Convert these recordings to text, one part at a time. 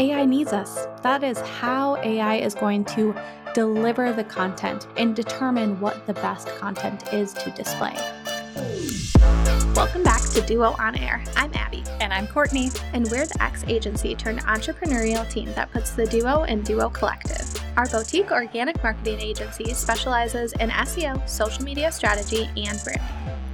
AI needs us. That is how AI is going to deliver the content and determine what the best content is to display. Welcome back to Duo On Air. I'm Abby. And I'm Courtney. And we're the X agency turned entrepreneurial team that puts the Duo and Duo Collective. Our boutique organic marketing agency specializes in SEO, social media strategy, and branding.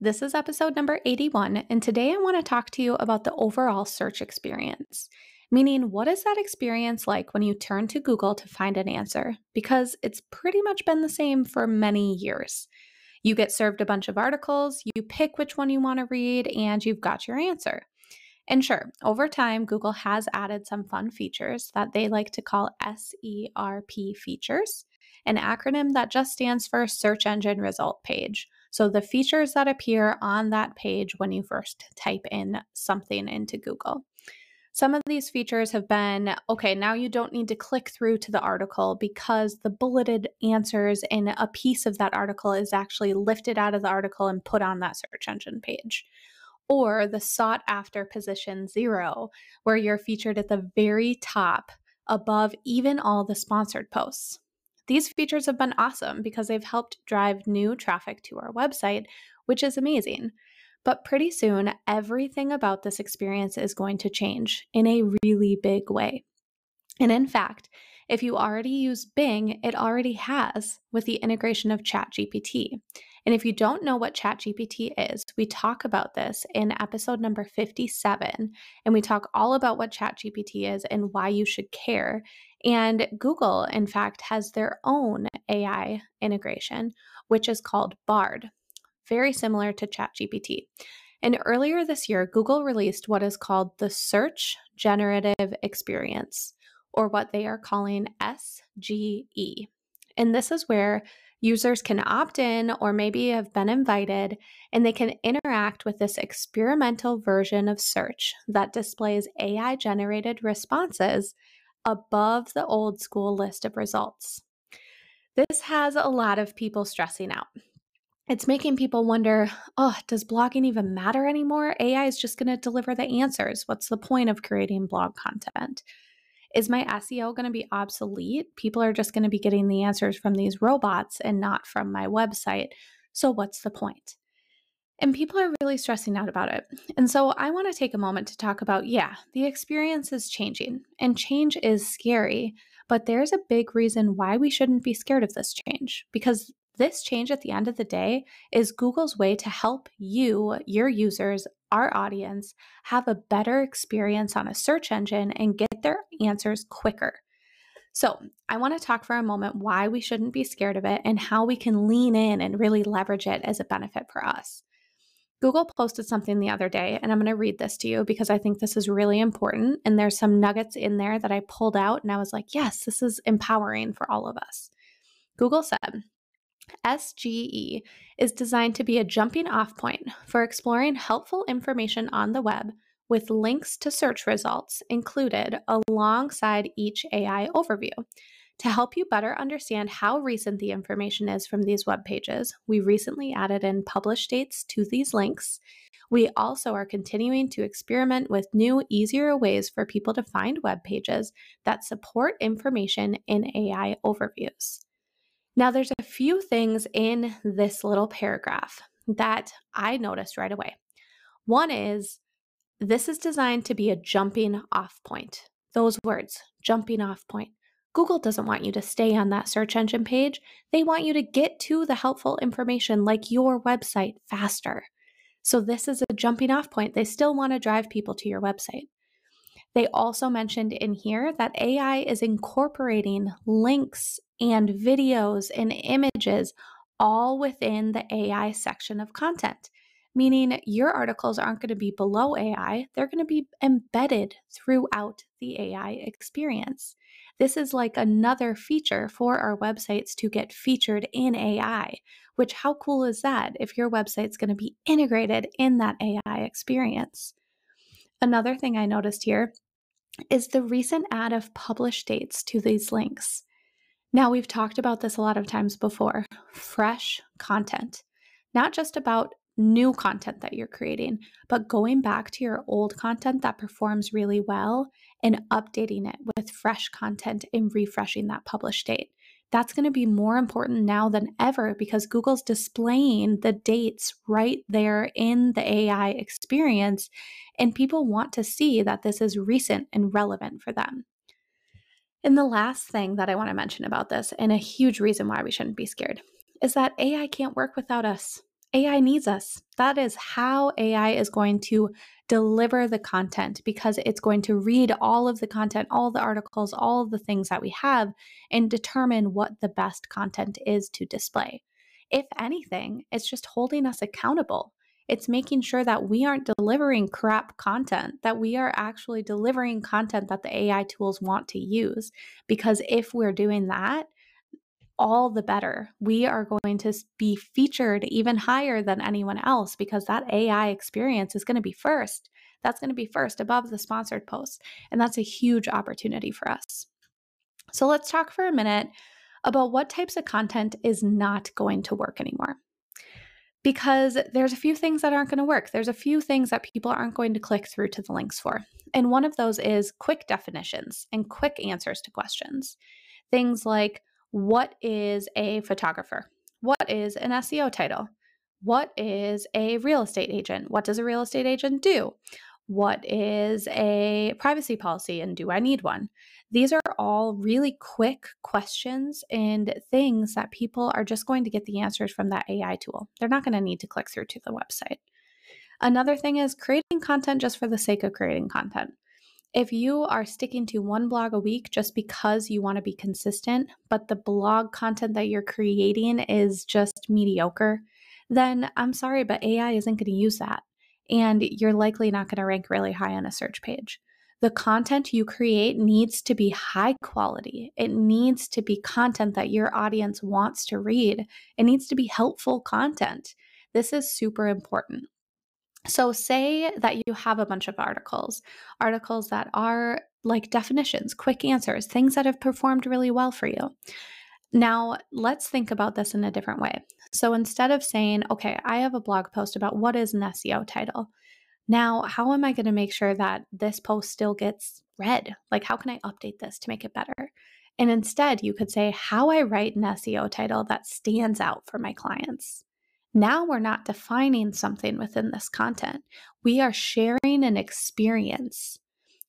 This is episode number 81, and today I want to talk to you about the overall search experience. Meaning, what is that experience like when you turn to Google to find an answer? Because it's pretty much been the same for many years. You get served a bunch of articles, you pick which one you want to read, and you've got your answer. And sure, over time, Google has added some fun features that they like to call SERP features, an acronym that just stands for Search Engine Result Page. So, the features that appear on that page when you first type in something into Google. Some of these features have been okay, now you don't need to click through to the article because the bulleted answers in a piece of that article is actually lifted out of the article and put on that search engine page. Or the sought after position zero, where you're featured at the very top above even all the sponsored posts. These features have been awesome because they've helped drive new traffic to our website, which is amazing. But pretty soon, everything about this experience is going to change in a really big way. And in fact, if you already use Bing, it already has with the integration of ChatGPT. And if you don't know what ChatGPT is, we talk about this in episode number 57. And we talk all about what ChatGPT is and why you should care. And Google, in fact, has their own AI integration, which is called Bard, very similar to ChatGPT. And earlier this year, Google released what is called the Search Generative Experience, or what they are calling SGE. And this is where users can opt in or maybe have been invited, and they can interact with this experimental version of search that displays AI generated responses above the old school list of results. This has a lot of people stressing out. It's making people wonder oh, does blogging even matter anymore? AI is just going to deliver the answers. What's the point of creating blog content? Is my SEO going to be obsolete? People are just going to be getting the answers from these robots and not from my website. So, what's the point? And people are really stressing out about it. And so I want to take a moment to talk about yeah, the experience is changing, and change is scary, but there's a big reason why we shouldn't be scared of this change because this change at the end of the day is Google's way to help you, your users, our audience, have a better experience on a search engine and get their answers quicker. So, I want to talk for a moment why we shouldn't be scared of it and how we can lean in and really leverage it as a benefit for us. Google posted something the other day, and I'm going to read this to you because I think this is really important. And there's some nuggets in there that I pulled out, and I was like, yes, this is empowering for all of us. Google said, SGE is designed to be a jumping off point for exploring helpful information on the web with links to search results included alongside each AI overview. To help you better understand how recent the information is from these web pages, we recently added in publish dates to these links. We also are continuing to experiment with new, easier ways for people to find web pages that support information in AI overviews. Now, there's a few things in this little paragraph that I noticed right away. One is this is designed to be a jumping off point. Those words, jumping off point. Google doesn't want you to stay on that search engine page. They want you to get to the helpful information like your website faster. So, this is a jumping off point. They still want to drive people to your website. They also mentioned in here that AI is incorporating links and videos and images all within the AI section of content. meaning your articles aren't going to be below AI, they're going to be embedded throughout the AI experience. This is like another feature for our websites to get featured in AI, which how cool is that if your website's going to be integrated in that AI experience? Another thing I noticed here is the recent add of publish dates to these links. Now, we've talked about this a lot of times before fresh content, not just about new content that you're creating, but going back to your old content that performs really well and updating it with fresh content and refreshing that publish date. That's going to be more important now than ever because Google's displaying the dates right there in the AI experience, and people want to see that this is recent and relevant for them. And the last thing that I want to mention about this, and a huge reason why we shouldn't be scared, is that AI can't work without us. AI needs us. That is how AI is going to deliver the content because it's going to read all of the content, all the articles, all of the things that we have, and determine what the best content is to display. If anything, it's just holding us accountable. It's making sure that we aren't delivering crap content, that we are actually delivering content that the AI tools want to use. Because if we're doing that, all the better. We are going to be featured even higher than anyone else because that AI experience is going to be first. That's going to be first above the sponsored posts. And that's a huge opportunity for us. So let's talk for a minute about what types of content is not going to work anymore. Because there's a few things that aren't going to work. There's a few things that people aren't going to click through to the links for. And one of those is quick definitions and quick answers to questions. Things like, what is a photographer? What is an SEO title? What is a real estate agent? What does a real estate agent do? What is a privacy policy and do I need one? These are all really quick questions and things that people are just going to get the answers from that AI tool. They're not going to need to click through to the website. Another thing is creating content just for the sake of creating content. If you are sticking to one blog a week just because you want to be consistent, but the blog content that you're creating is just mediocre, then I'm sorry, but AI isn't going to use that. And you're likely not going to rank really high on a search page. The content you create needs to be high quality. It needs to be content that your audience wants to read. It needs to be helpful content. This is super important. So, say that you have a bunch of articles, articles that are like definitions, quick answers, things that have performed really well for you. Now, let's think about this in a different way. So, instead of saying, okay, I have a blog post about what is an SEO title, now, how am I going to make sure that this post still gets read? Like, how can I update this to make it better? And instead, you could say, how I write an SEO title that stands out for my clients. Now we're not defining something within this content. We are sharing an experience.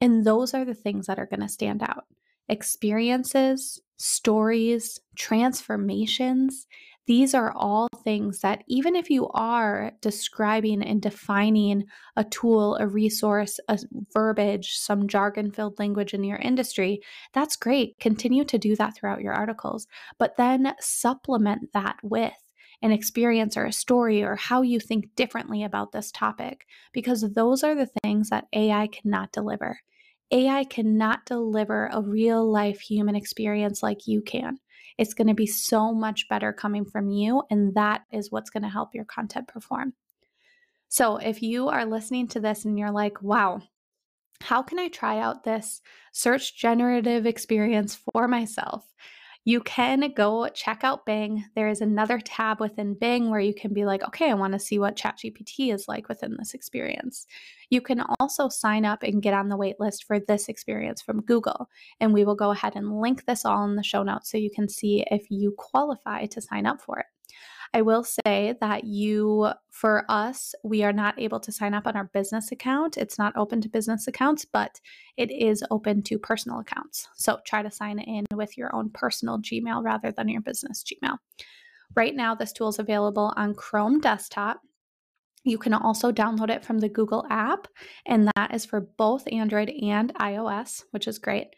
And those are the things that are going to stand out experiences, stories, transformations. These are all things that, even if you are describing and defining a tool, a resource, a verbiage, some jargon filled language in your industry, that's great. Continue to do that throughout your articles, but then supplement that with an experience or a story or how you think differently about this topic, because those are the things that AI cannot deliver. AI cannot deliver a real life human experience like you can. It's going to be so much better coming from you, and that is what's going to help your content perform. So, if you are listening to this and you're like, wow, how can I try out this search generative experience for myself? You can go check out Bing. There is another tab within Bing where you can be like, okay, I want to see what ChatGPT is like within this experience. You can also sign up and get on the wait list for this experience from Google. And we will go ahead and link this all in the show notes so you can see if you qualify to sign up for it. I will say that you, for us, we are not able to sign up on our business account. It's not open to business accounts, but it is open to personal accounts. So try to sign in with your own personal Gmail rather than your business Gmail. Right now, this tool is available on Chrome desktop. You can also download it from the Google app, and that is for both Android and iOS, which is great.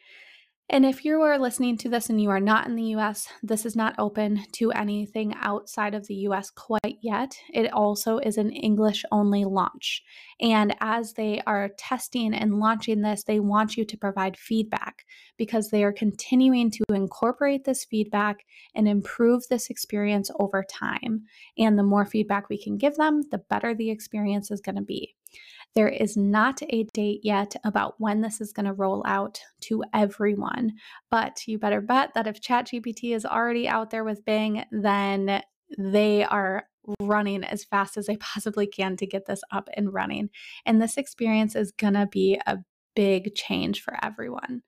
And if you are listening to this and you are not in the US, this is not open to anything outside of the US quite yet. It also is an English only launch. And as they are testing and launching this, they want you to provide feedback because they are continuing to incorporate this feedback and improve this experience over time. And the more feedback we can give them, the better the experience is going to be. There is not a date yet about when this is going to roll out to everyone, but you better bet that if ChatGPT is already out there with Bing, then they are running as fast as they possibly can to get this up and running. And this experience is going to be a big change for everyone.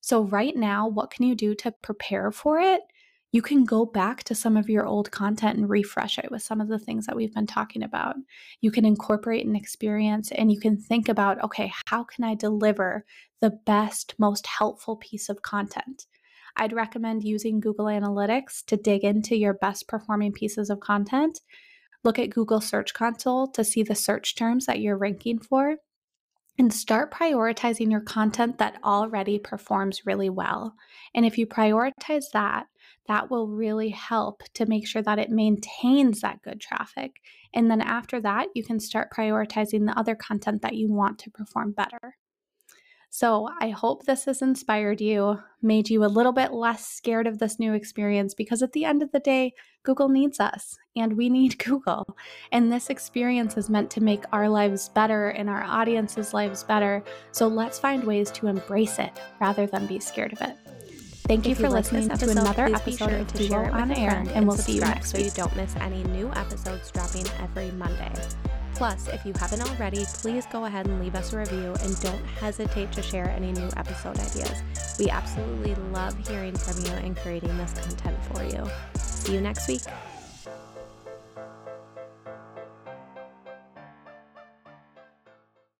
So, right now, what can you do to prepare for it? You can go back to some of your old content and refresh it with some of the things that we've been talking about. You can incorporate an experience and you can think about okay, how can I deliver the best, most helpful piece of content? I'd recommend using Google Analytics to dig into your best performing pieces of content. Look at Google Search Console to see the search terms that you're ranking for and start prioritizing your content that already performs really well. And if you prioritize that, that will really help to make sure that it maintains that good traffic. And then after that, you can start prioritizing the other content that you want to perform better. So, I hope this has inspired you, made you a little bit less scared of this new experience because at the end of the day, Google needs us and we need Google. And this experience is meant to make our lives better and our audience's lives better. So, let's find ways to embrace it rather than be scared of it. Thank you, you for listening episode, to another episode sure of Duo on Air, and, we'll see you next week. So you don't miss any new episodes dropping every Monday. Plus, if you haven't already, please go ahead and leave us a review and don't hesitate to share any new episode ideas. We absolutely love hearing from you and creating this content for you. See you next week.